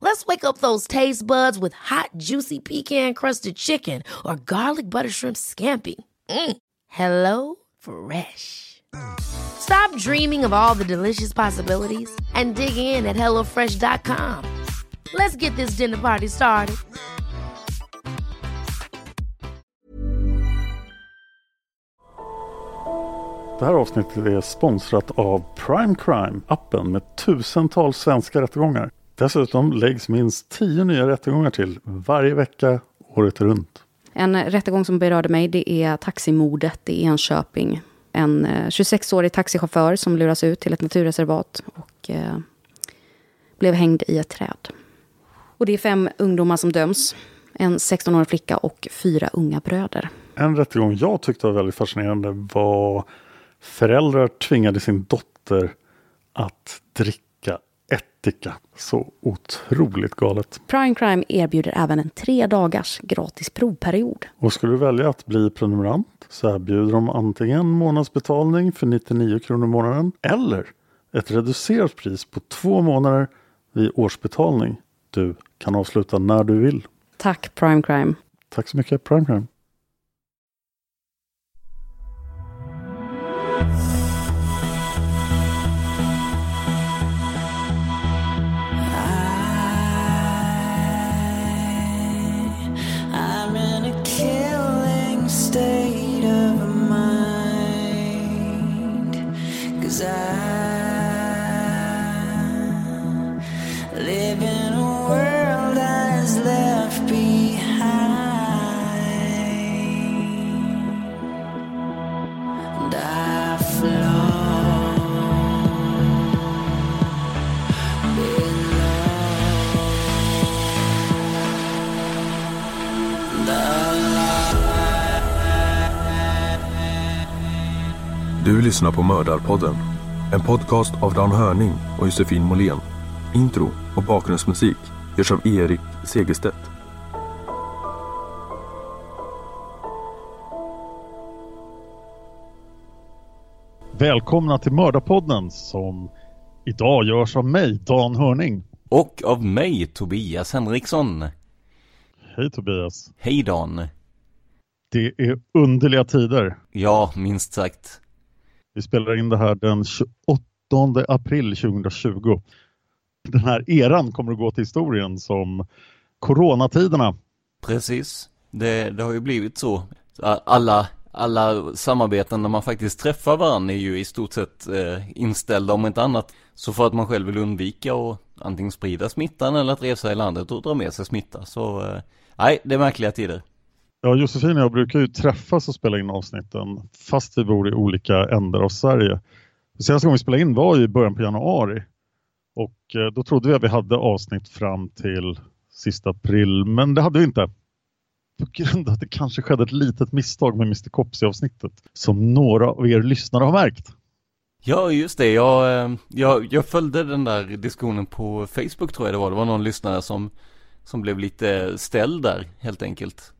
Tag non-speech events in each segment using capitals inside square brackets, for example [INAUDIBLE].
Let's wake up those taste buds with hot, juicy pecan crusted chicken or garlic butter shrimp scampi. Mm. Hello Fresh. Stop dreaming of all the delicious possibilities and dig in at HelloFresh.com. Let's get this dinner party started. Det här avsnittet är sponsrat av Prime Crime, appen med tusentals svenska rättegångar. Dessutom läggs minst tio nya rättegångar till varje vecka året runt. En rättegång som berörde mig det är taximordet i Enköping. En 26-årig taxichaufför som luras ut till ett naturreservat och eh, blev hängd i ett träd. Och det är fem ungdomar som döms. En 16-årig flicka och fyra unga bröder. En rättegång jag tyckte var väldigt fascinerande var föräldrar tvingade sin dotter att dricka ättika. Så otroligt galet. Prime Crime erbjuder även en tre dagars gratis provperiod. Och skulle du välja att bli prenumerant så erbjuder de antingen månadsbetalning för 99 kronor i månaden eller ett reducerat pris på två månader vid årsbetalning. Du kan avsluta när du vill. Tack Prime Crime. Tack så mycket Prime Crime. Lyssnar på Mördarpodden. En podcast av Dan Hörning och Josefin Måhlén. Intro och bakgrundsmusik görs av Erik Segerstedt. Välkomna till Mördarpodden som idag görs av mig, Dan Hörning. Och av mig, Tobias Henriksson. Hej Tobias. Hej Dan. Det är underliga tider. Ja, minst sagt. Vi spelar in det här den 28 april 2020. Den här eran kommer att gå till historien som coronatiderna. Precis. Det, det har ju blivit så. Alla, alla samarbeten där man faktiskt träffar varandra är ju i stort sett eh, inställda om inte annat. Så för att man själv vill undvika att antingen sprida smittan eller att resa i landet och dra med sig smitta. Så eh, nej, det är märkliga tider. Ja, Josefin och jag brukar ju träffas och spela in avsnitten fast vi bor i olika ändar av Sverige. Senaste gången vi spelade in var ju i början på januari och eh, då trodde vi att vi hade avsnitt fram till sista april, men det hade vi inte. På grund av att det kanske skedde ett litet misstag med Mr. Copsy-avsnittet som några av er lyssnare har märkt. Ja, just det. Jag, eh, jag, jag följde den där diskussionen på Facebook tror jag det var. Det var någon lyssnare som, som blev lite ställd där helt enkelt.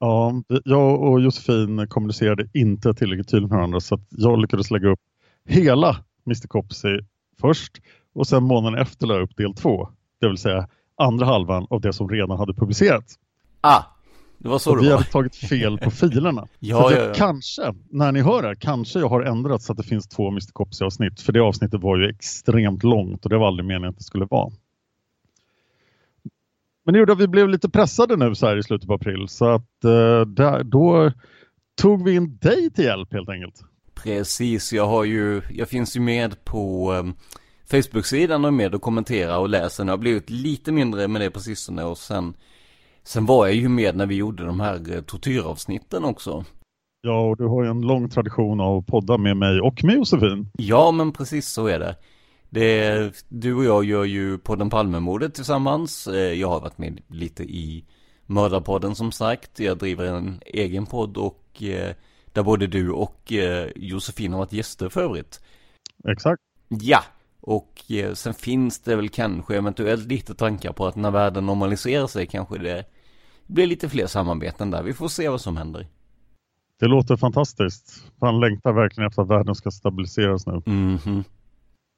Ja, jag och Josefin kommunicerade inte tillräckligt tydligt med varandra så att jag lyckades lägga upp hela Mr. Copsey först och sen månaden efter la upp del två. Det vill säga andra halvan av det som redan hade publicerats. Ah, det var så, så det vi hade tagit fel på [LAUGHS] filerna. ja, så ja, jag ja. kanske, när ni hör det kanske jag har ändrat så att det finns två Mr. Copsey avsnitt. För det avsnittet var ju extremt långt och det var aldrig meningen att det skulle vara. Men det gjorde att vi blev lite pressade nu så här i slutet på april. Så att eh, där, då tog vi in dig till hjälp helt enkelt. Precis, jag har ju, jag finns ju med på um, Facebook-sidan och är med och kommenterar och läser. Nu har blivit lite mindre med det på sistone och sen Sen var jag ju med när vi gjorde de här eh, tortyravsnitten också. Ja, och du har ju en lång tradition av podda med mig och med Josefin. Ja, men precis så är det. Det du och jag gör ju podden Palmemordet tillsammans. Eh, Jag har varit med lite i Mördarpodden som sagt. Jag driver en egen podd och eh, där både du och eh, Josefin har varit gäster för övrigt. Exakt. Ja, och eh, sen finns det väl kanske eventuellt lite tankar på att när världen normaliserar sig kanske det blir lite fler samarbeten där. Vi får se vad som händer. Det låter fantastiskt. Man längtar verkligen efter att världen ska stabiliseras nu. Mhm.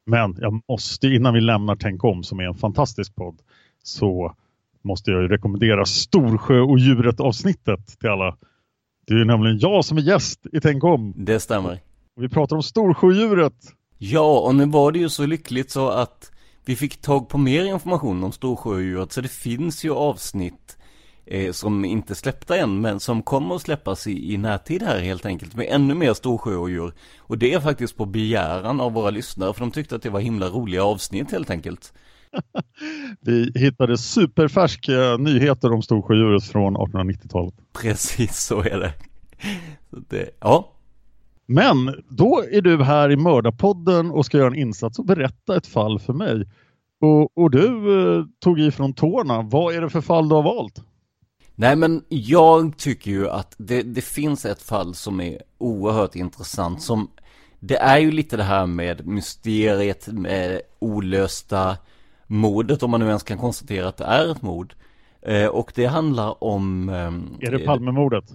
Men jag måste innan vi lämnar Tänk om som är en fantastisk podd så måste jag ju rekommendera Storsjö och djuret avsnittet till alla. Det är ju nämligen jag som är gäst i Tänk om. Det stämmer. Vi pratar om Storsjödjuret. Ja, och nu var det ju så lyckligt så att vi fick tag på mer information om Storsjöodjuret så det finns ju avsnitt eh, som inte släppta än men som kommer att släppas i, i närtid här helt enkelt med ännu mer Storsjöodjur. Och det är faktiskt på begäran av våra lyssnare för de tyckte att det var himla roliga avsnitt helt enkelt. [LAUGHS] Vi hittade superfärska nyheter om Storsjödjuret från 1890-talet. Precis så är det. Så det ja, Men då är du här i Mördarpodden och ska göra en insats och berätta ett fall för mig. Och, och du eh, tog ifrån tårna. Vad är det för fall du har valt? Nej men jag tycker ju att det, det finns ett fall som är oerhört intressant som Det är ju lite det här med mysteriet med olösta mordet om man nu ens kan konstatera att det är ett mord eh, Och det handlar om ehm, Är det Palmemordet?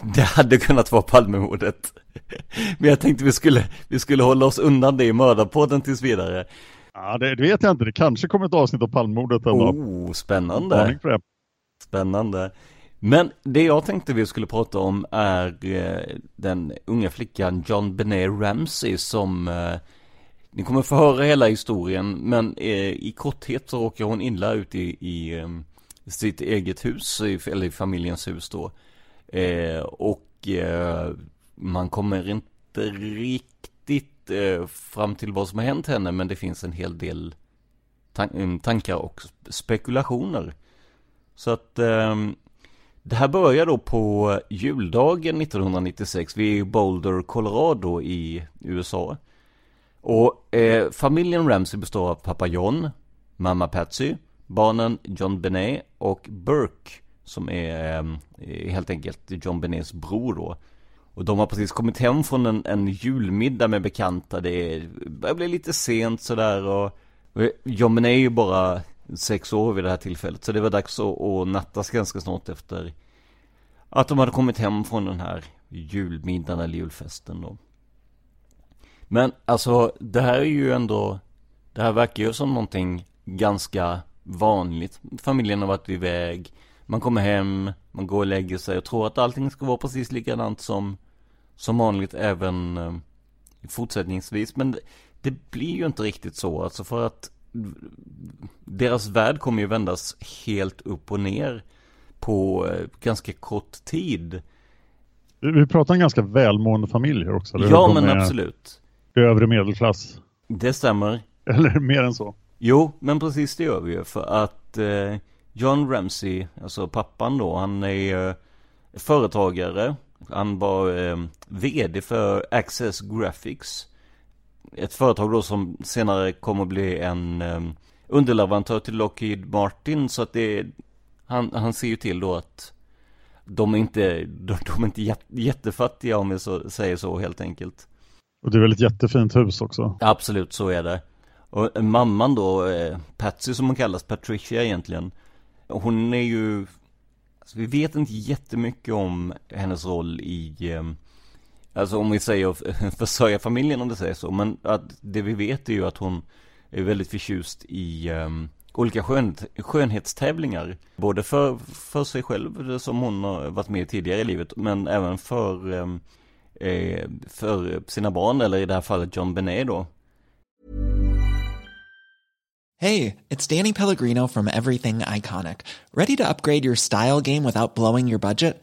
[LAUGHS] Det hade kunnat vara Palmemordet [LAUGHS] Men jag tänkte vi skulle, vi skulle hålla oss undan det i mördarpodden tills vidare Ja, det, det vet jag inte. Det kanske kommer ett avsnitt om Palmemordet ändå. Oh, spännande. Spännande. Men det jag tänkte vi skulle prata om är eh, den unga flickan John Benet Ramsey som eh, ni kommer få höra hela historien men eh, i korthet så råkar hon illa ut i, i sitt eget hus, eller i familjens hus då. Och man kommer inte riktigt fram till vad som har hänt henne men det finns en hel del tankar och spekulationer. Så att eh, det här börjar då på juldagen 1996 vid Boulder, Colorado i USA. Och eh, familjen Ramsey består av pappa John, mamma Patsy, barnen John Benet och Burke som är ehm, eh, helt enkelt John Benets bror då. Och de har precis kommit hem från en, en julmiddag med bekanta. Det börjar bli lite sent sådär och, och John Benet är ju bara sex år vid det här tillfället. Så det var dags att, att nattas ganska snart efter att de hade kommit hem från den här julmiddagen eller julfesten då. Men alltså det här är ju ändå, det här verkar ju som någonting ganska vanligt. Familjen har varit iväg, man kommer hem, man går och lägger sig. och tror att allting ska vara precis likadant som, som vanligt även eh, fortsättningsvis. Men det, det blir ju inte riktigt så, alltså för att deras värld kommer ju vändas helt upp och ner på eh, ganska kort tid. Vi pratar en ganska välmående familj här också. eller? Ja De men absolut. Övre medelklass. Det stämmer. Eller mer än så. Jo, men precis det gör vi ju för att eh, John Ramsey, alltså pappan då, han är eh, företagare. Han var eh, VD för Access Graphics. Ett företag då som senare kommer att bli en eh, underleverantör till Lockheed Martin så att det han, han ser ju till då att de är inte, de, de är inte jät- jättefattiga om vi så, säger så helt enkelt. Och det är väl ett jättefint hus också. Absolut, så är det. Och eh, mamman då, eh, Patsy som hon kallas, Patricia egentligen. Hon är ju, alltså vi vet inte jättemycket om hennes roll i, eh, alltså om vi säger [LAUGHS] försörja familjen om det säger så. Men att det vi vet är ju att hon är väldigt förtjust i um, olika skön, skönhetstävlingar. Både för, för sig själv som hon har varit med i tidigare i livet, men även för, um, eh, för sina barn, eller i det här fallet John Benet då. Hej, det är Danny Pellegrino från Everything Iconic. Ready to upgrade your style game without blowing your budget?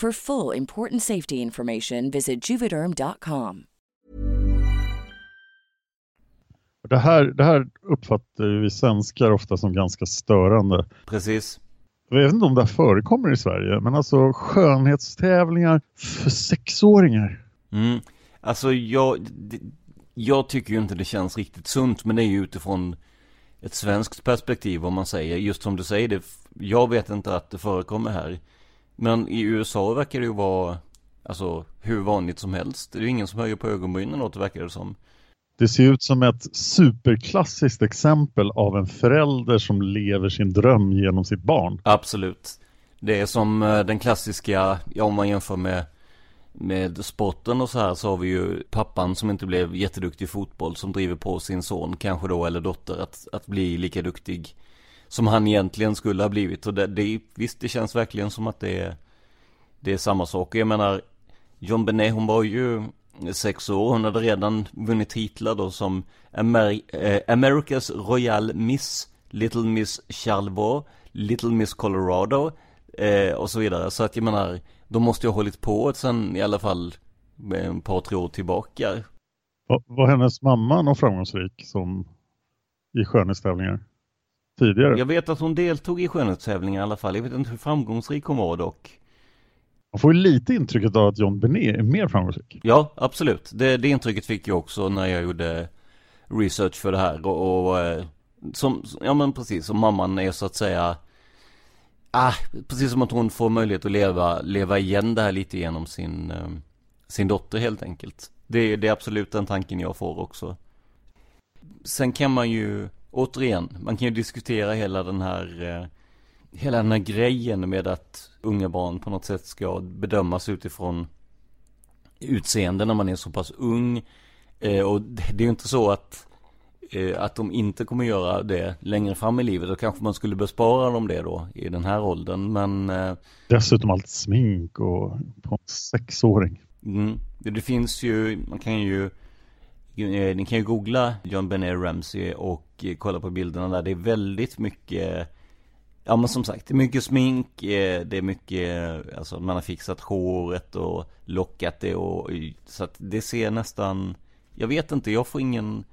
For full important safety information, visit juvederm.com. Det här, det här uppfattar vi svenskar ofta som ganska störande. Precis. Jag vet inte om det här förekommer i Sverige, men alltså skönhetstävlingar för sexåringar. Mm. Alltså jag, jag tycker ju inte det känns riktigt sunt, men det är ju utifrån ett svenskt perspektiv om man säger. Just som du säger, det, jag vet inte att det förekommer här. Men i USA verkar det ju vara, alltså hur vanligt som helst. Det är ju ingen som höjer på ögonbrynen åt det verkar det som. Det ser ut som ett superklassiskt exempel av en förälder som lever sin dröm genom sitt barn. Absolut. Det är som eh, den klassiska, ja om man jämför med med sporten och så här så har vi ju pappan som inte blev jätteduktig i fotboll som driver på sin son kanske då eller dotter att, att bli lika duktig som han egentligen skulle ha blivit och det, det visst det känns verkligen som att det är det är samma sak. Jag menar John Benet hon var ju sex år, hon hade redan vunnit titlar då som Amer eh, America's Royal Miss, Little Miss Charlevoix, Little Miss Colorado eh, och så vidare. Så att jag menar, de måste ju ha hållit på sen i alla fall med ett par, tre år tillbaka. Var, var hennes mamma någon framgångsrik som i skönhetstävlingar tidigare? Jag vet att hon deltog i skönhetstävlingar i alla fall. Jag vet inte hur framgångsrik hon var dock. Man får ju lite intrycket av att John Benet är mer framgångsrik. Ja, absolut. Det, det intrycket fick jag också när jag gjorde research för det här och, och eh, som, ja men precis, som mamman är så att säga Ah, precis som att hon får möjlighet att leva, leva igen det här lite genom sin, eh, sin dotter helt enkelt. Det, det är absolut den tanken jag får också. Sen kan man ju, återigen, man kan ju diskutera hela den här, eh, hela den här grejen med att unga barn på något sätt ska bedömas utifrån utseende när man är så pass ung. Eh, och det är ju inte så att eh, att de inte kommer göra det längre fram i livet. Då kanske man skulle bespara dem det då i den här åldern. Men eh, Dessutom allt smink och på en sexåring. mm, det finns ju, man kan ju Eh, ni kan ju googla John Benet Ramsey och eh, kolla på bilderna där. Det är väldigt mycket Ja men som sagt, det är mycket smink, eh, det är mycket, alltså man har fixat håret och lockat det och så att det ser nästan Jag vet inte, jag får ingen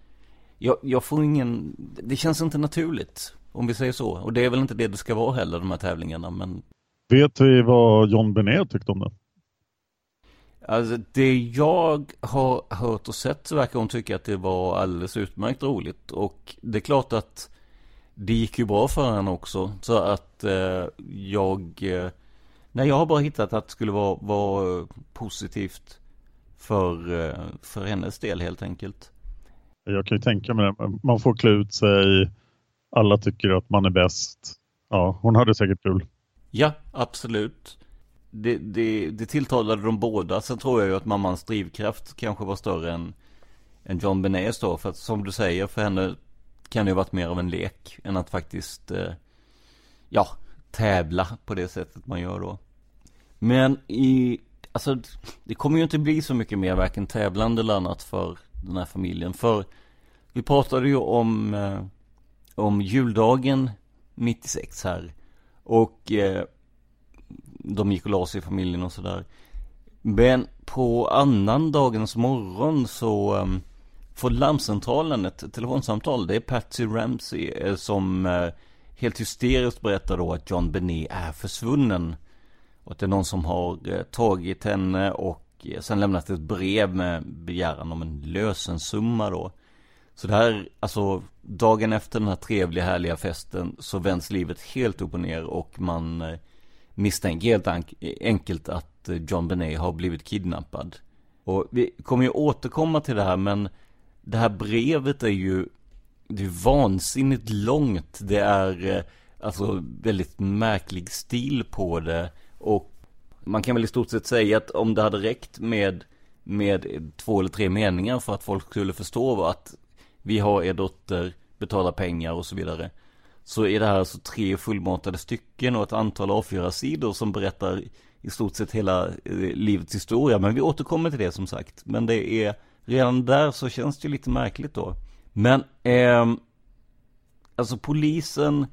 jag, jag får ingen, det känns inte naturligt Om vi säger så, och det är väl inte det det ska vara heller de här tävlingarna men Vet vi vad John Benet tyckte om det? Alltså det jag har hört och sett så verkar hon tycka att det var alldeles utmärkt roligt och det är klart att det gick ju bra för henne också så att eh, jag eh, Nej jag har bara hittat att det skulle vara, vara positivt för, eh, för hennes del helt enkelt Jag kan ju tänka mig det. Man får klä ut sig alla tycker att man är bäst. Ja, hon hade säkert kul. Ja, absolut. Det, det, det tilltalade de båda. Sen tror jag ju att mammans drivkraft kanske var större än, än John Benes då. För att som du säger, för henne kan det ju varit mer av en lek än att faktiskt, eh, ja, tävla på det sättet man gör då. Men i, alltså det kommer ju inte bli så mycket mer varken tävlande eller annat för den här familjen. För vi pratade ju om, eh, om juldagen 96 här. Och eh, de gick och la sig i familjen och sådär. Men på annan dagens morgon så um, får larmcentralen ett telefonsamtal. Det är Patsy Ramsey eh, som uh, helt hysteriskt berättar då att John Benet är försvunnen. Och att det är någon som har uh, tagit henne och uh, sen lämnat ett brev med begäran om en lösensumma då. Så det här, alltså dagen efter den här trevliga härliga festen så vänds livet helt upp och ner och man misstänker helt enkelt att eh, John Benet har blivit kidnappad. Och vi kommer ju återkomma till det här men det här brevet är ju det är vansinnigt långt. Det är eh, alltså väldigt märklig stil på det. Och man kan väl i stort sett säga att om det hade räckt med, med två eller tre meningar för att folk skulle förstå att vi har er dotter, betala pengar och så vidare. Så är det här alltså tre fullmatade stycken och ett antal A4-sidor som berättar i stort sett hela eh, livets historia. Men vi återkommer till det som sagt. Men det är redan där så känns det lite märkligt då. Men eh, alltså polisen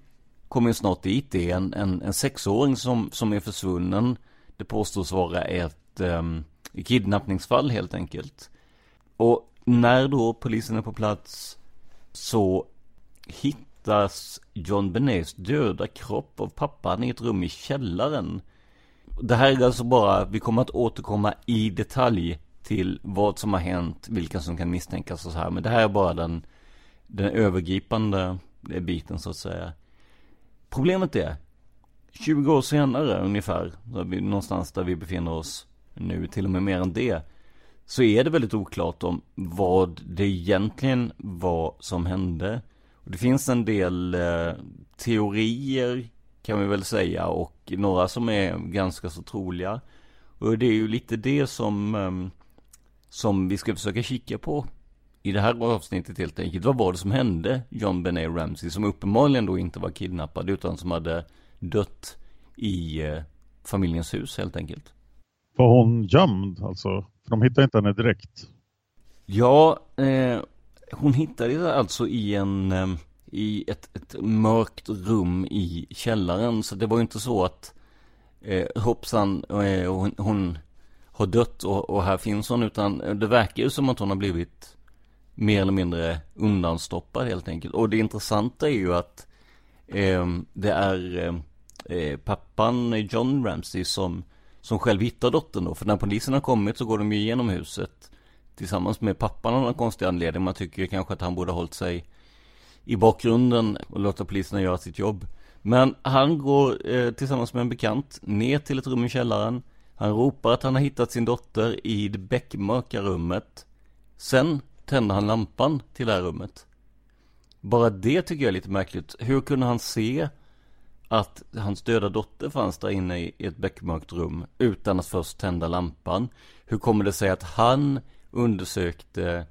kommer ju snart dit. Det är en, en, en sexåring som, som är försvunnen. Det påstås vara ett eh, kidnappningsfall helt enkelt. Och när då polisen är på plats så hittar hittas John Benets döda kropp av pappan i ett rum i källaren. Det här är alltså bara, vi kommer att återkomma i detalj till vad som har hänt, vilka som kan misstänkas och så här. Men det här är bara den, den övergripande biten så att säga. Problemet är, 20 år senare ungefär, någonstans där vi befinner oss nu, till och med mer än det, så är det väldigt oklart om vad det egentligen var som hände. Det finns en del eh, teorier kan vi väl säga och några som är ganska så troliga. Och det är ju lite det som, eh, som vi ska försöka kika på i det här avsnittet helt enkelt. Vad var det som hände John Benet Ramsey som uppenbarligen då inte var kidnappad utan som hade dött i eh, familjens hus helt enkelt. Var hon gömd alltså? För de hittade inte henne direkt. Ja, eh, hon hittade alltså i en eh, i ett, ett mörkt rum i källaren. Så det var ju inte så att eh, hoppsan, eh, hon, hon har dött och, och, här finns hon. Utan det verkar ju som att hon har blivit mer eller mindre undanstoppad helt enkelt. Och det intressanta är ju att eh, det är eh, eh pappan John Ramsey som, som själv hittar dottern då. För när polisen har kommit så går de ju igenom huset tillsammans med pappan av någon konstig anledning. Man tycker kanske att han borde ha hållit sig i bakgrunden och låta poliserna göra sitt jobb. Men han går eh, tillsammans med en bekant ner till ett rum i källaren. Han ropar att han har hittat sin dotter i det bäckmörka rummet. Sen tänder han lampan till det här rummet. Bara det tycker jag är lite märkligt. Hur kunde han se att hans döda dotter fanns där inne i ett bäckmörkt rum utan att först tända lampan? Hur kommer det sig att han undersökte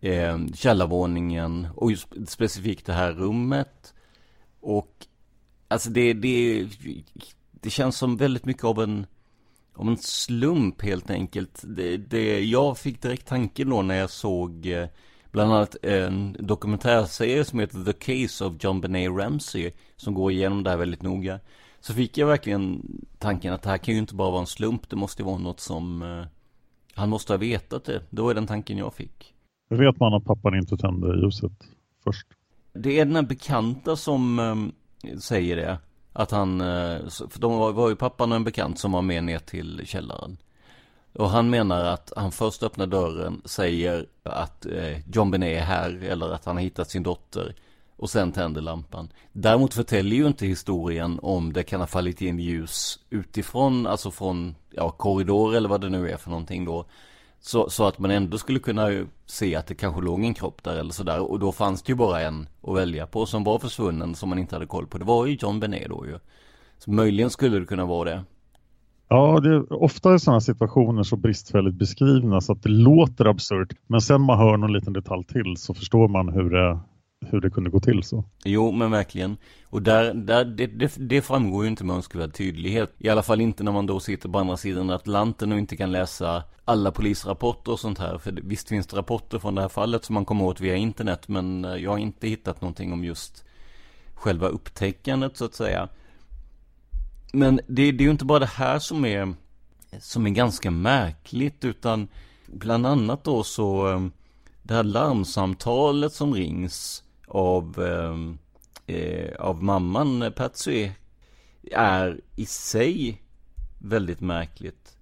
eh, källarvåningen och just specifikt det här rummet? Och alltså det, det, det känns som väldigt mycket av en av en slump helt enkelt. Det, det, jag fick direkt tanken då när jag såg eh, bland annat en dokumentärserie som heter The Case of John Benet Ramsey som går igenom det här väldigt noga. Så fick jag verkligen tanken att det här kan ju inte bara vara en slump, det måste ju vara något som eh, han måste ha vetat det. Det var den tanken jag fick. Hur vet man att pappan inte tände ljuset först? Det är den här bekanta som eh, säger det. Att han, eh, för de var, var ju pappan och en bekant som var med ner till källaren. Och han menar att han först öppnar dörren, säger att eh, John Benet är här eller att han har hittat sin dotter. Och sen tänder lampan. Däremot förtäljer ju inte historien om det kan ha fallit in ljus utifrån, alltså från ja, korridor eller vad det nu är för någonting då. Så, så att man ändå skulle kunna se att det kanske låg en kropp där eller sådär. Och då fanns det ju bara en att välja på som var försvunnen som man inte hade koll på. Det var ju John Benet då ju. Så möjligen skulle det kunna vara det. Ja, det är ofta i sådana situationer så bristfälligt beskrivna så att det låter absurt. Men sen man hör någon liten detalj till så förstår man hur det, hur det kunde gå till så. Jo, men verkligen. Och där, där det, det, det framgår ju inte med önskvärd tydlighet. I alla fall inte när man då sitter på andra sidan Atlanten och inte kan läsa alla polisrapporter och sånt här. För visst finns det rapporter från det här fallet som man kommer åt via internet. Men eh, jag har inte hittat någonting om just själva upptäckandet så att säga. Men det, det är ju inte bara det här som är, som är ganska märkligt utan bland annat då så eh, det här larmsamtalet som rings av, eh, eh, av mamman Patsy är i sig väldigt märkligt.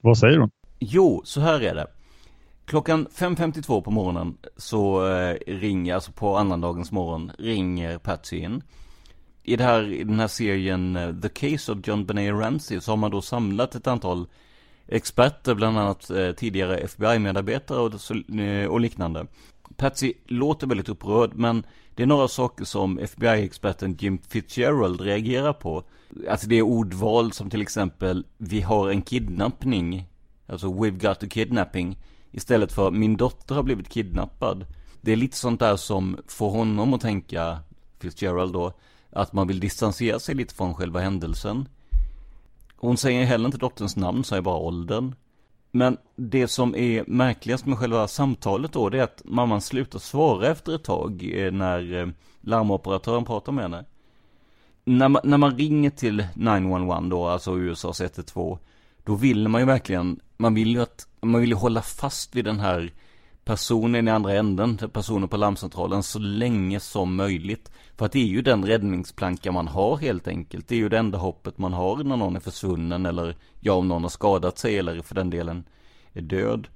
Vad säger hon? Jo, så här är det. Klockan 5.52 på morgonen så eh, ringer, alltså på annandagens morgon, ringer Patsy in i, det här, i den här serien uh, The Case of John Benet Ramsey så har man då samlat ett antal experter, bland annat uh, tidigare FBI-medarbetare och, och liknande. Patsy låter väldigt upprörd, men det är några saker som FBI-experten Jim Fitzgerald reagerar på. Alltså det är ordval som till exempel, vi har en kidnappning, alltså we've got a kidnapping, istället för min dotter har blivit kidnappad. Det är lite sånt där som får honom att tänka, Fitzgerald då, att man vill distansera sig lite från själva händelsen. Hon säger heller inte dotterns namn, säger bara åldern. Men det som är märkligast med själva samtalet då, det är att mamman slutar svara efter ett tag eh, när eh, larmoperatören pratar med henne. När man, när man ringer till 911 då, alltså USAs 112, då vill man ju verkligen, man vill ju att, man vill ju hålla fast vid den här personen i andra änden, personen på larmcentralen, så länge som möjligt. För att det är ju den räddningsplanka man har helt enkelt. Det är ju det enda hoppet man har när någon är försvunnen eller ja, om någon har skadat sig eller för den delen är död.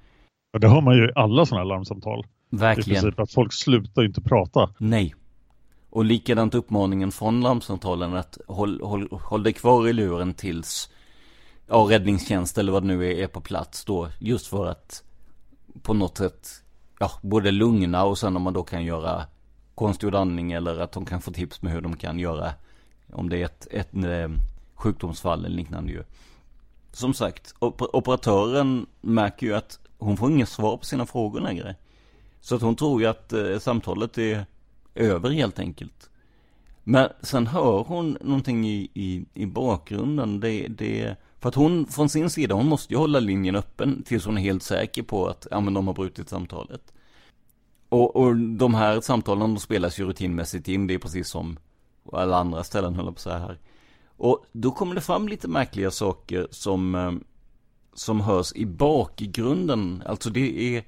Ja, det har man ju i alla sådana här larmsamtal. Verkligen. I princip att folk slutar inte prata. Nej. Och likadant uppmaningen från larmcentralen att håll, håll, håll dig kvar i luren tills ja, räddningstjänst eller vad det nu är, är på plats då. Just för att på något sätt, ja, både lugna och sen om man då kan göra konstgjord andning eller att de kan få tips med hur de kan göra om det är ett, ett, eh, sjukdomsfall eller liknande ju. Som sagt, operatören märker ju att hon får inga svar på sina frågor längre. Så att hon tror ju att eh, samtalet är över helt enkelt. Men sen hör hon någonting i, i, i bakgrunden. Det, det, för att hon från sin sida, hon måste ju hålla linjen öppen tills hon är helt säker på att ja, men de har brutit samtalet. Och, och de här samtalen de spelas ju rutinmässigt in, det är precis som alla andra ställen höll på så här. Och då kommer det fram lite märkliga saker som, eh, som hörs i bakgrunden. Alltså det är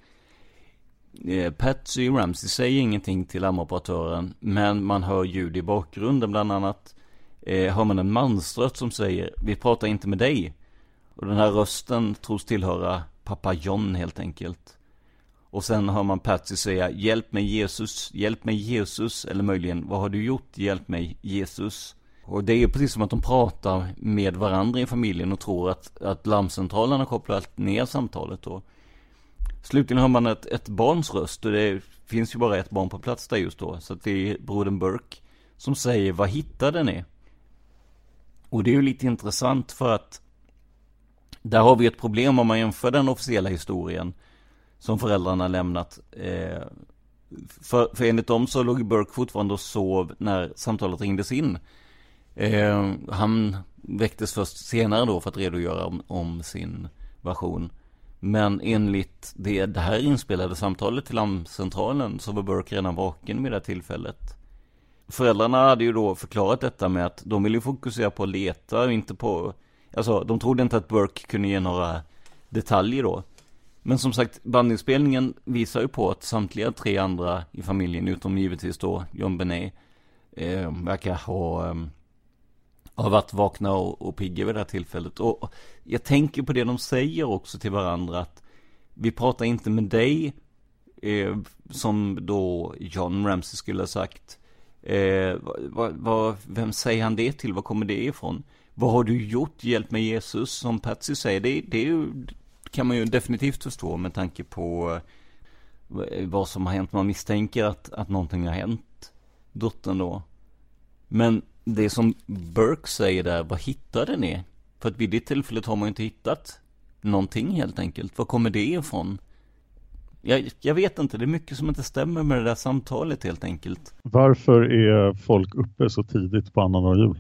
eh, Patsy Ramsey säger ingenting till larmoperatören, men man hör ljud i bakgrunden. Bland annat eh, hör man en mansröst som säger Vi pratar inte med dig. Och den här rösten tros tillhöra pappa John helt enkelt. Och sen hör man Patsy säga Hjälp mig Jesus, hjälp mig Jesus. Eller möjligen Vad har du gjort? Hjälp mig Jesus. Och det är ju precis som att de pratar med varandra i familjen och tror att, att larmcentralen har kopplat ner samtalet då. Slutligen hör man ett, ett barns röst och det finns ju bara ett barn på plats där just då. Så att det är brodern Burke som säger Vad hittade ni? Och det är ju lite intressant för att där har vi ett problem om man jämför den officiella historien som föräldrarna lämnat. Eh, för, för enligt dem så låg Burke fortfarande och sov när samtalet ringdes in. Eh, han väcktes först senare då för att redogöra om, om sin version. Men enligt det, det här inspelade samtalet till larmcentralen så var Burke redan vaken vid det tillfället. Föräldrarna hade ju då förklarat detta med att de ville fokusera på att leta och inte på Alltså de trodde inte att Burke kunde ge några detaljer då. Men som sagt bandinspelningen visar ju på att samtliga tre andra i familjen utom givetvis då John Benet eh, Verkar ha eh, ha varit vakna och, och pigga vid det här tillfället. Och jag tänker på det de säger också till varandra att Vi pratar inte med dig eh, Som då John Ramsey skulle ha sagt. Eh, vad, vad, vem säger han det till? Vad kommer det ifrån? Vad har du gjort? Hjälp mig Jesus, som Patsy säger. Det, det är ju kan man ju definitivt förstå med tanke på eh, vad som har hänt. Man misstänker att, att någonting har hänt dottern då. Men det som Burke säger där, vad hittade ni? För att vid det tillfället har man ju inte hittat någonting helt enkelt. Var kommer det ifrån? Jag, jag vet inte, det är mycket som inte stämmer med det där samtalet helt enkelt. Varför är folk uppe så tidigt på annandag jul?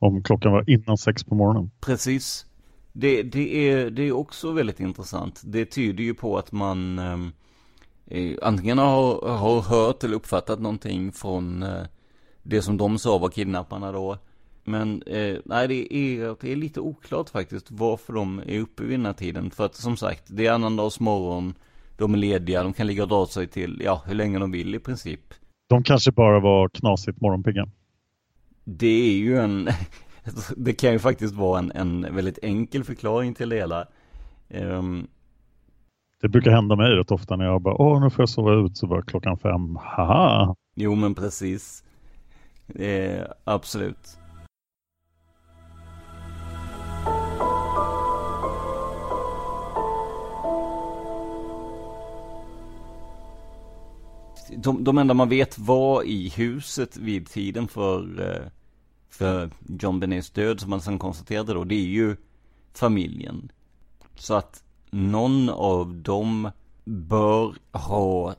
Om klockan var innan sex på morgonen. Precis. Det, det, är, det är också väldigt intressant. Det tyder ju på att man ehm, eh, antingen har, har hört eller uppfattat någonting från eh, det som de sa var kidnapparna då. Men eh, nej, det är, det är lite oklart faktiskt varför de är uppe vid den här tiden. För att som sagt, det är annandagsmorgon, de är lediga, de kan ligga och dra sig till, ja, hur länge de vill i princip. De kanske bara var knasigt morgonpigga. Det är ju en, [LAUGHS] det kan ju faktiskt vara en, en väldigt enkel förklaring till det hela. Um, det brukar hända mig rätt ofta när jag bara, åh nu får jag sova ut så var klockan fem, haha. Jo men precis. Eh, absolut. De, de enda man vet var i huset vid tiden för, eh, för John Benets död som man sen konstaterade då, det är ju familjen. Så att någon av dem bör ha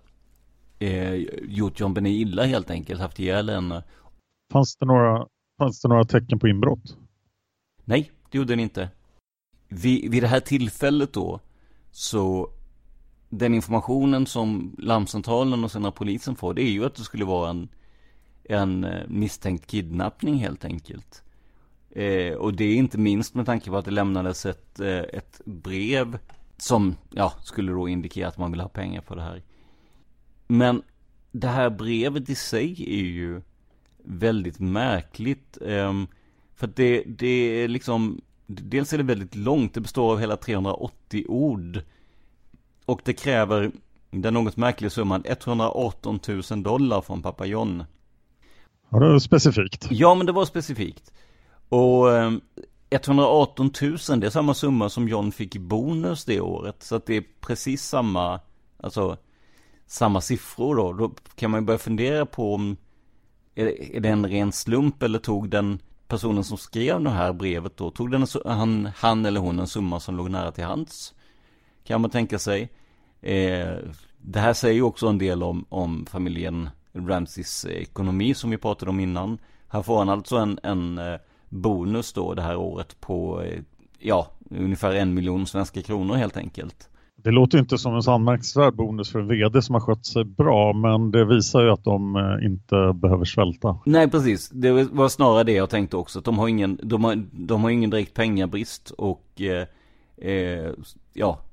eh, gjort John Benet illa helt enkelt, haft ihjäl henne. Fanns det några, fanns det några tecken på inbrott? Nej, det gjorde den inte. Vid, vid det här tillfället då, så den informationen som larmcentralen och sen polisen får, det är ju att det skulle vara en, en eh, misstänkt kidnappning helt enkelt. Eh, och det är inte minst med tanke på att det lämnades ett, eh, ett brev som, ja, skulle då indikera att man vill ha pengar för det här. Men det här brevet i sig är ju väldigt märkligt. Eh, för att det, det är liksom, dels är det väldigt långt, det består av hela 380 ord. Och det kräver den något märkliga summan 118 000 dollar från pappa John. Ja, det var specifikt. Ja, men det var specifikt. Och um, 118 000, det är samma summa som John fick i bonus det året. Så att det är precis samma, alltså samma siffror då. Då kan man ju börja fundera på om är det en ren slump eller tog den personen som skrev det här brevet då, tog den han, han eller hon en summa som låg nära till hands? Kan man tänka sig. Eh, det här säger ju också en del om, om familjen Ramses ekonomi som vi pratade om innan. Här får han alltså en, en eh, bonus då det här året på, eh, ja, ungefär en miljon svenska kronor helt enkelt. Det låter inte som en så anmärkningsvärd bonus för en vd som har skött sig bra, men det visar ju att de eh, inte behöver svälta. Nej, precis. Det var snarare det jag tänkte också. Att de har ingen, de har, de har ingen direkt pengabrist och eh, eh, ja, eh,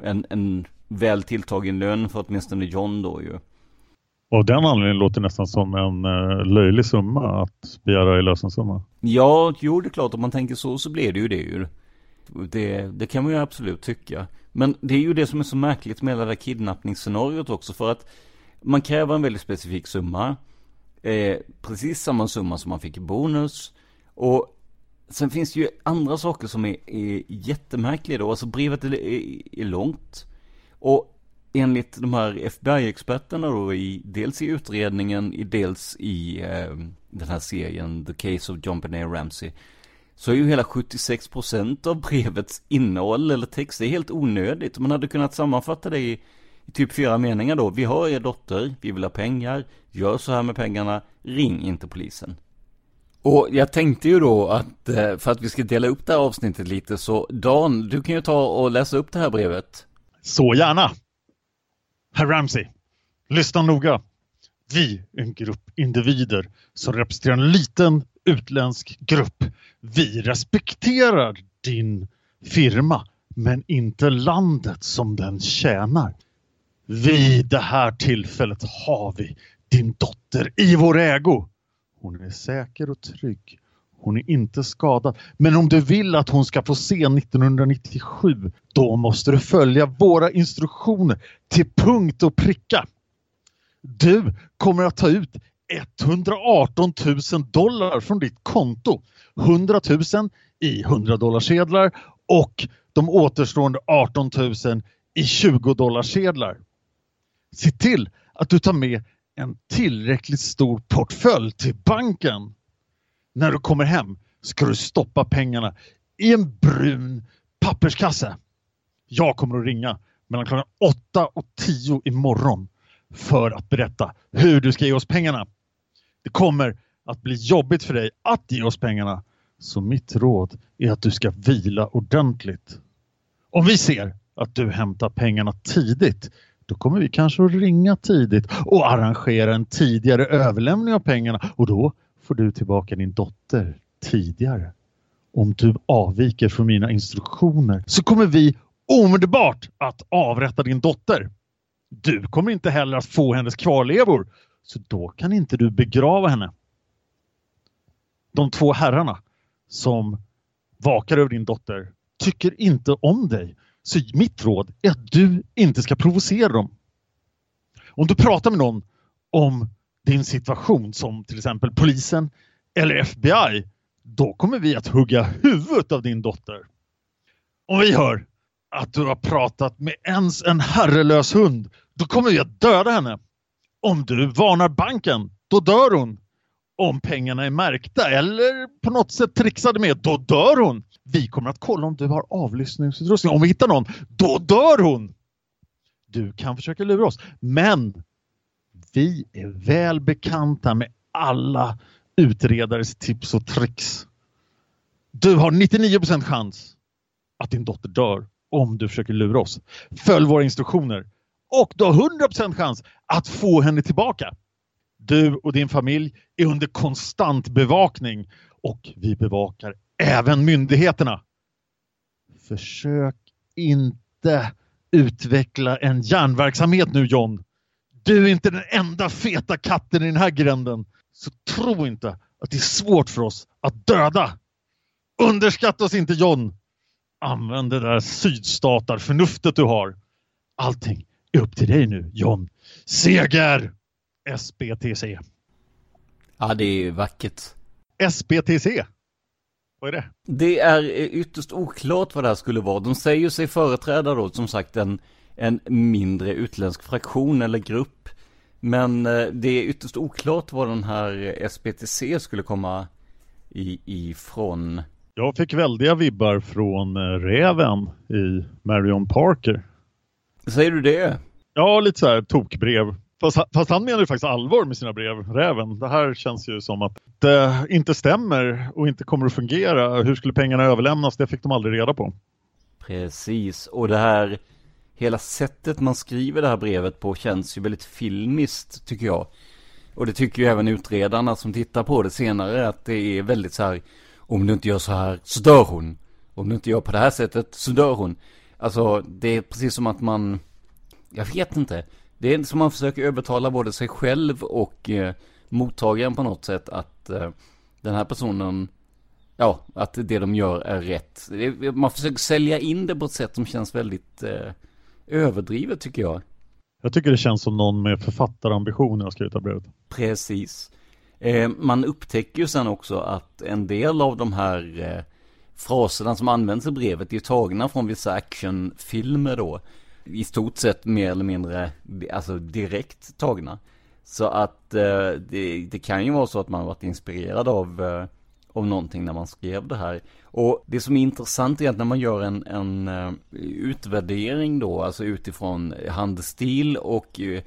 en, en väl tilltagen lön för åtminstone John då ju. Och den anledningen låter nästan som en uh, löjlig summa att begära i lösensumma. Ja, jo det är klart om man tänker så så blir det ju det ju. Det, det kan man ju absolut tycka. Men det är ju det som är så märkligt med det där kidnappningsscenariot också för att man kräver en väldigt specifik summa. Eh, precis samma summa som man fick i bonus. Och sen finns det ju andra saker som är, är jättemärkliga då. Alltså brevet är, är, är långt. Och enligt de här FBI-experterna då, i, dels i utredningen, i dels i eh, den här serien The Case of John Benet Ramsey, så är ju hela 76% av brevets innehåll eller text, det är helt onödigt. Man hade kunnat sammanfatta det i, i typ fyra meningar då. Vi har er dotter, vi vill ha pengar, gör så här med pengarna, ring inte polisen. Och jag tänkte ju då att, eh, för att vi ska dela upp det här avsnittet lite, så Dan, du kan ju ta och läsa upp det här brevet. Så gärna! Herr Ramsey, lyssna noga. Vi är en grupp individer som representerar en liten utländsk grupp. Vi respekterar din firma men inte landet som den tjänar. Vid det här tillfället har vi din dotter i vår ägo. Hon är säker och trygg. Hon är inte skadad. Men om du vill att hon ska få se 1997, då måste du följa våra instruktioner till punkt och pricka. Du kommer att ta ut 118 000 dollar från ditt konto. 100 000 i 100 dollarsedlar och de återstående 18 000 i 20 dollarsedlar. Se till att du tar med en tillräckligt stor portfölj till banken. När du kommer hem ska du stoppa pengarna i en brun papperskasse. Jag kommer att ringa mellan klockan 8 och 10 imorgon för att berätta hur du ska ge oss pengarna. Det kommer att bli jobbigt för dig att ge oss pengarna. Så mitt råd är att du ska vila ordentligt. Om vi ser att du hämtar pengarna tidigt då kommer vi kanske att ringa tidigt och arrangera en tidigare överlämning av pengarna och då får du tillbaka din dotter tidigare. Om du avviker från mina instruktioner så kommer vi omedelbart att avrätta din dotter. Du kommer inte heller att få hennes kvarlevor så då kan inte du begrava henne. De två herrarna som vakar över din dotter tycker inte om dig. Så mitt råd är att du inte ska provocera dem. Om du pratar med någon om din situation som till exempel polisen eller FBI då kommer vi att hugga huvudet av din dotter. Om vi hör att du har pratat med ens en herrelös hund då kommer vi att döda henne. Om du varnar banken då dör hon om pengarna är märkta eller på något sätt trixade med, då dör hon. Vi kommer att kolla om du har avlyssningsutrustning. Om vi hittar någon, då dör hon. Du kan försöka lura oss, men vi är väl bekanta med alla utredares tips och tricks. Du har 99 chans att din dotter dör om du försöker lura oss. Följ våra instruktioner och du har 100 chans att få henne tillbaka. Du och din familj är under konstant bevakning och vi bevakar även myndigheterna. Försök inte utveckla en järnverksamhet nu John. Du är inte den enda feta katten i den här gränden. Så tro inte att det är svårt för oss att döda. Underskatta oss inte John. Använd det där sydstatarförnuftet du har. Allting är upp till dig nu John. Seger! SBTC. Ja, det är vackert. SBTC? Vad är det? Det är ytterst oklart vad det här skulle vara. De säger sig företräda då som sagt en, en mindre utländsk fraktion eller grupp. Men eh, det är ytterst oklart vad den här SBTC skulle komma i, ifrån. Jag fick väldiga vibbar från eh, Räven i Marion Parker. Säger du det? Ja, lite så här tokbrev. Fast, fast han menar ju faktiskt allvar med sina brev, Räven. Det här känns ju som att det inte stämmer och inte kommer att fungera. Hur skulle pengarna överlämnas? Det fick de aldrig reda på. Precis, och det här hela sättet man skriver det här brevet på känns ju väldigt filmiskt tycker jag. Och det tycker ju även utredarna som tittar på det senare att det är väldigt så här om du inte gör så här så dör hon. Om du inte gör på det här sättet så dör hon. Alltså det är precis som att man, jag vet inte. Det är som man försöker övertala både sig själv och eh, mottagaren på något sätt att eh, den här personen, ja, att det de gör är rätt. Det, man försöker sälja in det på ett sätt som känns väldigt eh, överdrivet tycker jag. Jag tycker det känns som någon med författarambitioner har skrivit det brevet. Precis. Eh, man upptäcker ju sen också att en del av de här eh, fraserna som används i brevet är tagna från vissa actionfilmer då i stort sett mer eller mindre alltså direkt tagna. Så att eh, det, det, kan ju vara så att man varit inspirerad av, eh, av någonting när man skrev det här. Och det som är intressant är att när man gör en, en uh, utvärdering då, alltså utifrån handstil och uh,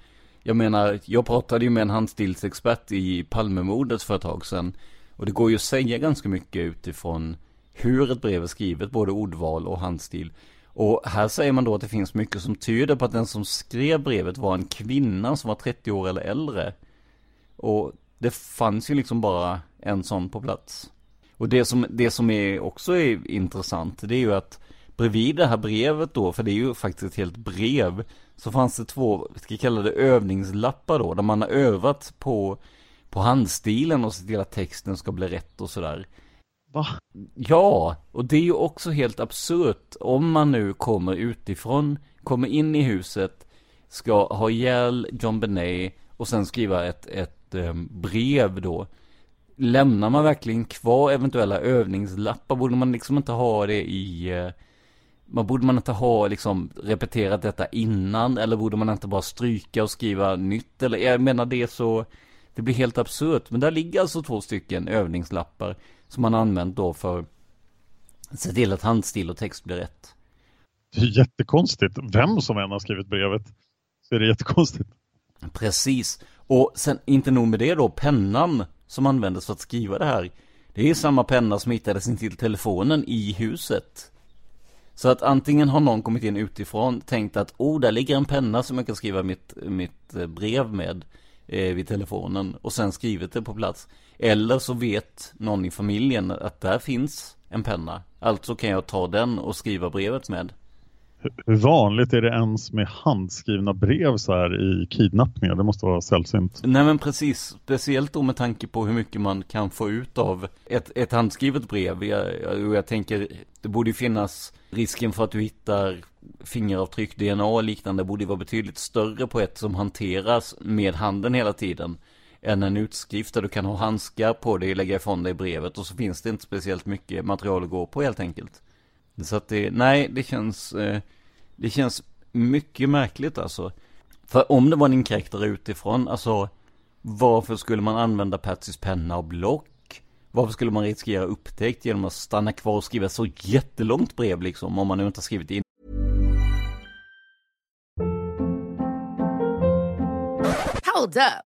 jag menar, jag pratade ju med en handstilsexpert i Palmemordet för ett tag sedan. Och det går ju att säga ganska mycket utifrån hur ett brev är skrivet, både ordval och handstil. Och här säger man då att det finns mycket som tyder på att den som skrev brevet var en kvinna som var 30 år eller äldre. Och det fanns ju liksom bara en sån på plats. Och det som, det som är också är intressant, det är ju att bredvid det här brevet då, för det är ju faktiskt ett helt brev, så fanns det två, ska kalla det övningslappar då, där man har övat på, på handstilen och sett till att texten ska bli rätt och sådär. Va? Ja, och det är ju också helt absurt om man nu kommer utifrån, kommer in i huset, ska ha ihjäl John Benet och sen skriva ett, ett um, brev då. Lämnar man verkligen kvar eventuella övningslappar? Borde man liksom inte ha det i, uh, man borde man inte ha liksom repeterat detta innan eller borde man inte bara stryka och skriva nytt eller jag menar det så det blir helt absurt men där ligger alltså två stycken övningslappar som man använt då för att se till att handstil och text blir rätt. Det är jättekonstigt. Vem som än har skrivit brevet så är det jättekonstigt. Precis. Och sen inte nog med det då, pennan som användes för att skriva det här. Det är samma penna som hittades in till telefonen i huset. Så att antingen har någon kommit in utifrån, tänkt att oh, där ligger en penna som jag kan skriva mitt, mitt eh, brev med eh, vid telefonen och sen skrivit det på plats. Eller så vet någon i familjen att där finns en penna. Alltså kan jag ta den och skriva brevet med. Hur vanligt är det ens med handskrivna brev så här i kidnappningar? Det måste vara sällsynt. Nej men precis, speciellt då med tanke på hur mycket man kan få ut av ett, ett handskrivet brev. Jag, jag, jag tänker, det borde finnas risken för att du hittar fingeravtryck, DNA och liknande borde vara betydligt större på ett som hanteras med handen hela tiden. Än en utskrift där du kan ha handskar på dig, lägga ifrån dig brevet och så finns det inte speciellt mycket material att gå på helt enkelt. Så att det, nej, det känns, eh, det känns mycket märkligt alltså. För om det var en inkräktare utifrån, alltså varför skulle man använda Patsys penna och block? Varför skulle man riskera upptäckt genom att stanna kvar och skriva så jättelångt brev liksom, om man nu inte har skrivit in? Hold up.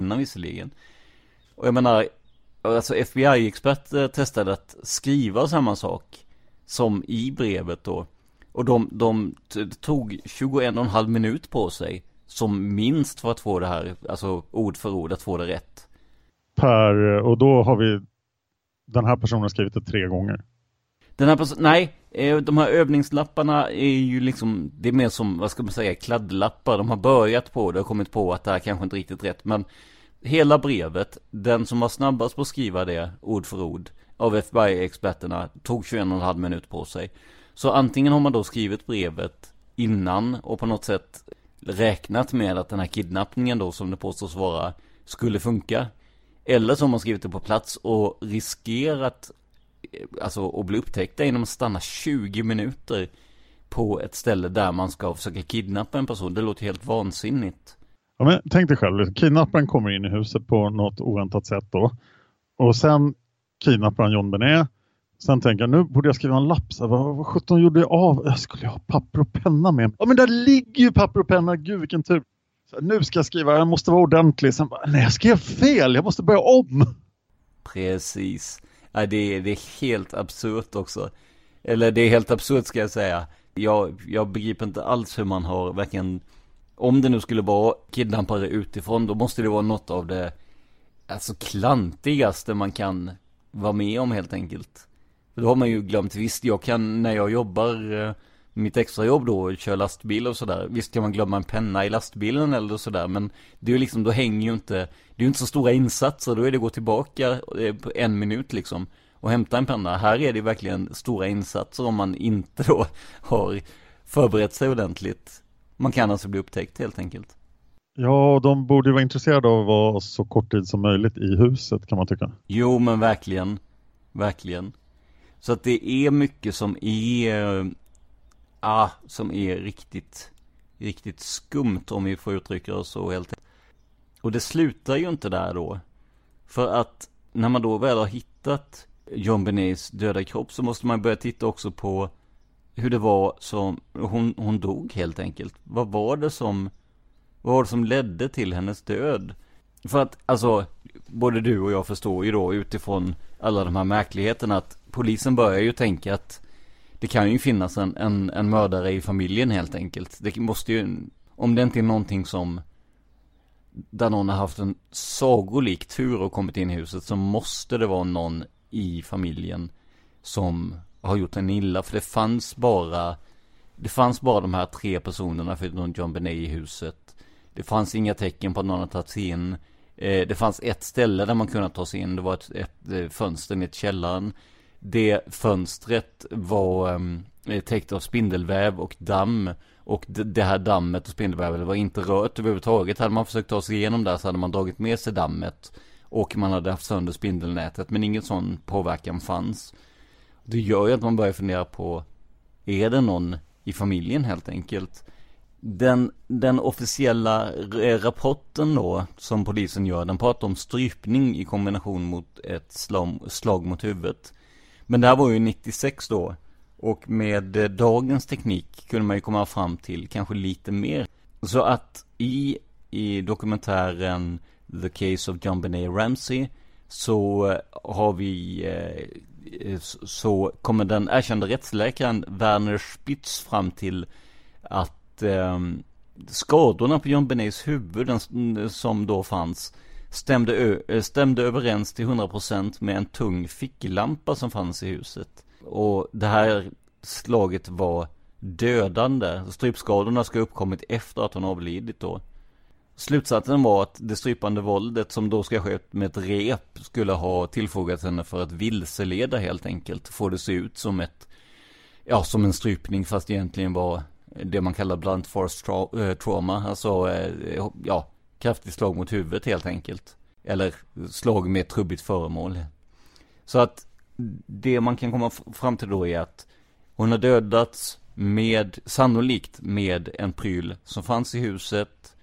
Innan visserligen. Och jag menar, alltså FBI-experter testade att skriva samma sak som i brevet då. Och de, de tog 21,5 minut på sig som minst för att få det här, alltså ord för ord, att få det rätt. Per, och då har vi den här personen skrivit det tre gånger. Den här personen, nej, eh, de här övningslapparna är ju liksom, det är mer som, vad ska man säga, kladdlappar. De har börjat på det och kommit på att det här kanske inte är riktigt rätt. Men hela brevet, den som var snabbast på att skriva det, ord för ord, av FBI-experterna, tog 21,5 minut på sig. Så antingen har man då skrivit brevet innan och på något sätt räknat med att den här kidnappningen då, som det påstås vara, skulle funka. Eller så har man skrivit det på plats och riskerat alltså att bli upptäckta genom att stanna 20 minuter på ett ställe där man ska försöka kidnappa en person. Det låter helt vansinnigt. Ja, men tänk dig själv, kidnapparen kommer in i huset på något oväntat sätt då. Och sen kidnappar han John Benet. Sen tänker jag, nu borde jag skriva en lapp. Så här, vad, vad sjutton gjorde jag av? Jag skulle ha papper och penna med mig. Ja men där ligger ju papper och penna, gud vilken tur. Här, nu ska jag skriva, jag måste vara ordentlig. Sen bara, nej jag skrev fel, jag måste börja om. Precis. Ja, det, är, det är helt absurt också. Eller det är helt absurt ska jag säga. Jag, jag begriper inte alls hur man har verkligen, om det nu skulle vara kidnappare utifrån, då måste det vara något av det, alltså klantigaste man kan vara med om helt enkelt. För då har man ju glömt, visst jag kan, när jag jobbar eh, mitt extrajobb då, kör lastbil och sådär. Visst kan man glömma en penna i lastbilen eller sådär, men det är ju liksom, då hänger ju inte, det är ju inte så stora insatser, då är det att gå tillbaka eh, på en minut liksom och hämta en penna. Här är det verkligen stora insatser om man inte då [LAUGHS] har förberett sig ordentligt. Man kan alltså bli upptäckt helt enkelt. Ja, de borde ju vara intresserade av att vara så kort tid som möjligt i huset kan man tycka. Jo, men verkligen. Verkligen. Så att det är mycket som är ah, som är riktigt, riktigt skumt om vi får uttrycka oss så helt Och det slutar ju inte där då. För att när man då väl har hittat John Benets döda kropp så måste man börja titta också på hur det var som hon, hon dog helt enkelt. Vad var det som, vad var det som ledde till hennes död? För att, alltså, både du och jag förstår ju då utifrån alla de här märkligheterna att polisen börjar ju tänka att det kan ju finnas en, en, en mördare i familjen helt enkelt. Det måste ju, om det inte är någonting som där någon har haft en sagolik tur och kommit in i huset så måste det vara någon i familjen som har gjort en illa. För det fanns bara, det fanns bara de här tre personerna förutom John Benet i huset. Det fanns inga tecken på att någon har tagit sig in. Eh, det fanns ett ställe där man kunde ta sig in. Det var ett, ett, ett fönster ner till källaren. Det fönstret var um, täckt av spindelväv och damm. Och det, det här dammet och spindelväven var inte rört överhuvudtaget. Hade man försökt ta sig igenom där så hade man dragit med sig dammet. Och man hade haft sönder spindelnätet. Men ingen sån påverkan fanns. Det gör ju att man börjar fundera på. Är det någon i familjen helt enkelt? Den, den officiella eh, rapporten då som polisen gör, den pratar om strypning i kombination mot ett slag, slag mot huvudet. Men det här var ju 96 då. Och med eh, dagens teknik kunde man ju komma fram till kanske lite mer. Så att i, i dokumentären The Case of John Benet Ramsey så eh, har vi eh, så kommer den erkända rättsläkaren Werner Spitz fram till att ehm, skadorna på John Benets huvud den, som då fanns stämde, eh, stämde överens till 100% med en tung ficklampa som fanns i huset. Och det här slaget var dödande. Strypskadorna ska ha uppkommit efter att hon avlidit då. Slutsatsen var att det strypande våldet som då ska ske med ett rep skulle ha tillfogats henne för att vilseleda helt enkelt. Få det se ut som ett, ja som en strypning fast egentligen var det man kallar blunt force tra eh, trauma. Alltså, eh, ja, kraftigt slag mot huvudet helt enkelt. Eller slag med ett trubbigt föremål. Så att det man kan komma fram till då är att hon har dödats med, sannolikt med en pryl som fanns i huset.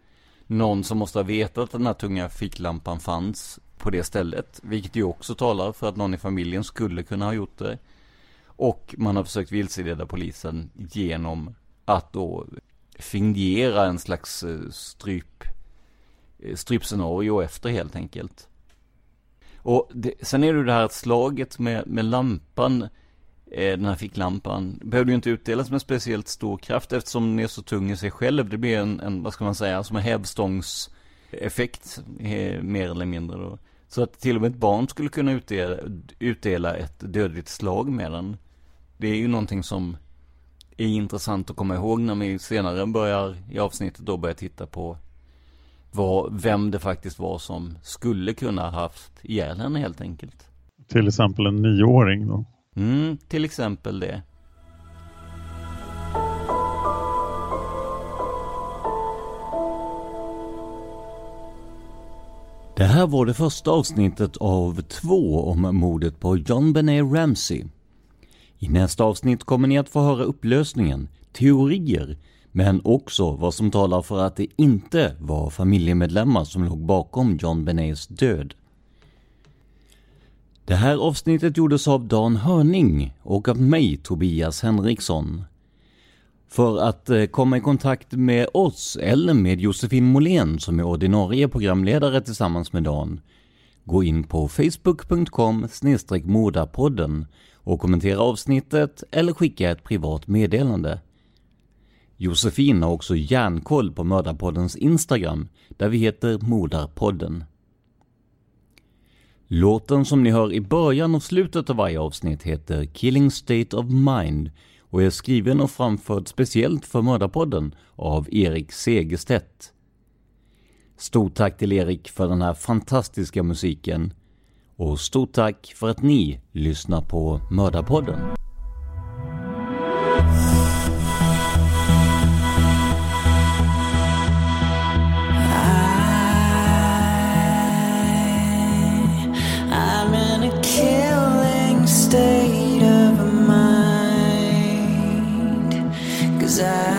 Någon som måste ha vetat att den här tunga ficklampan fanns på det stället. Vilket ju också talar för att någon i familjen skulle kunna ha gjort det. Och man har försökt vilseleda polisen genom att då fingera en slags eh, stryp, Eh, strypscenario efter helt enkelt. Och det, sen är det ju det här slaget med, med lampan, eh, den här ficklampan, behöver ju inte utdelas med speciellt stor kraft eftersom den är så tung i sig själv. Det blir en, en vad ska man säga, som en hävstångseffekt, eh, mer eller mindre då. Så att till och med ett barn skulle kunna utdela, utdela ett dödligt slag med den. Det är ju någonting som är intressant att komma ihåg när vi senare börjar i avsnittet då börjar titta på vad, vem det faktiskt var som skulle kunna ha haft ihjäl henne helt enkelt. Till exempel en nioåring då? Mm, till exempel det. Det här var det första avsnittet av två om mordet på John Benet Ramsey. I nästa avsnitt kommer ni att få höra upplösningen, teorier men också vad som talar för att det inte var familjemedlemmar som låg bakom John Benets död. Det här avsnittet gjordes av Dan Hörning och av mig, Tobias Henriksson. För att eh, komma i kontakt med oss eller med Josefin Måhlén som är ordinarie programledare tillsammans med Dan, gå in på facebook.com modapodden och kommentera avsnittet eller skicka ett privat meddelande. Josefin har också järnkoll på Mördarpoddens Instagram, där vi heter Mordarpodden. Låten som ni hör i början och slutet av varje avsnitt heter Killing State of Mind och är skriven och framförd speciellt för Mördarpodden av Erik Segerstedt. Stort tack till Erik för den här fantastiska musiken och stort tack för att ni lyssnar på Mördarpodden. desire.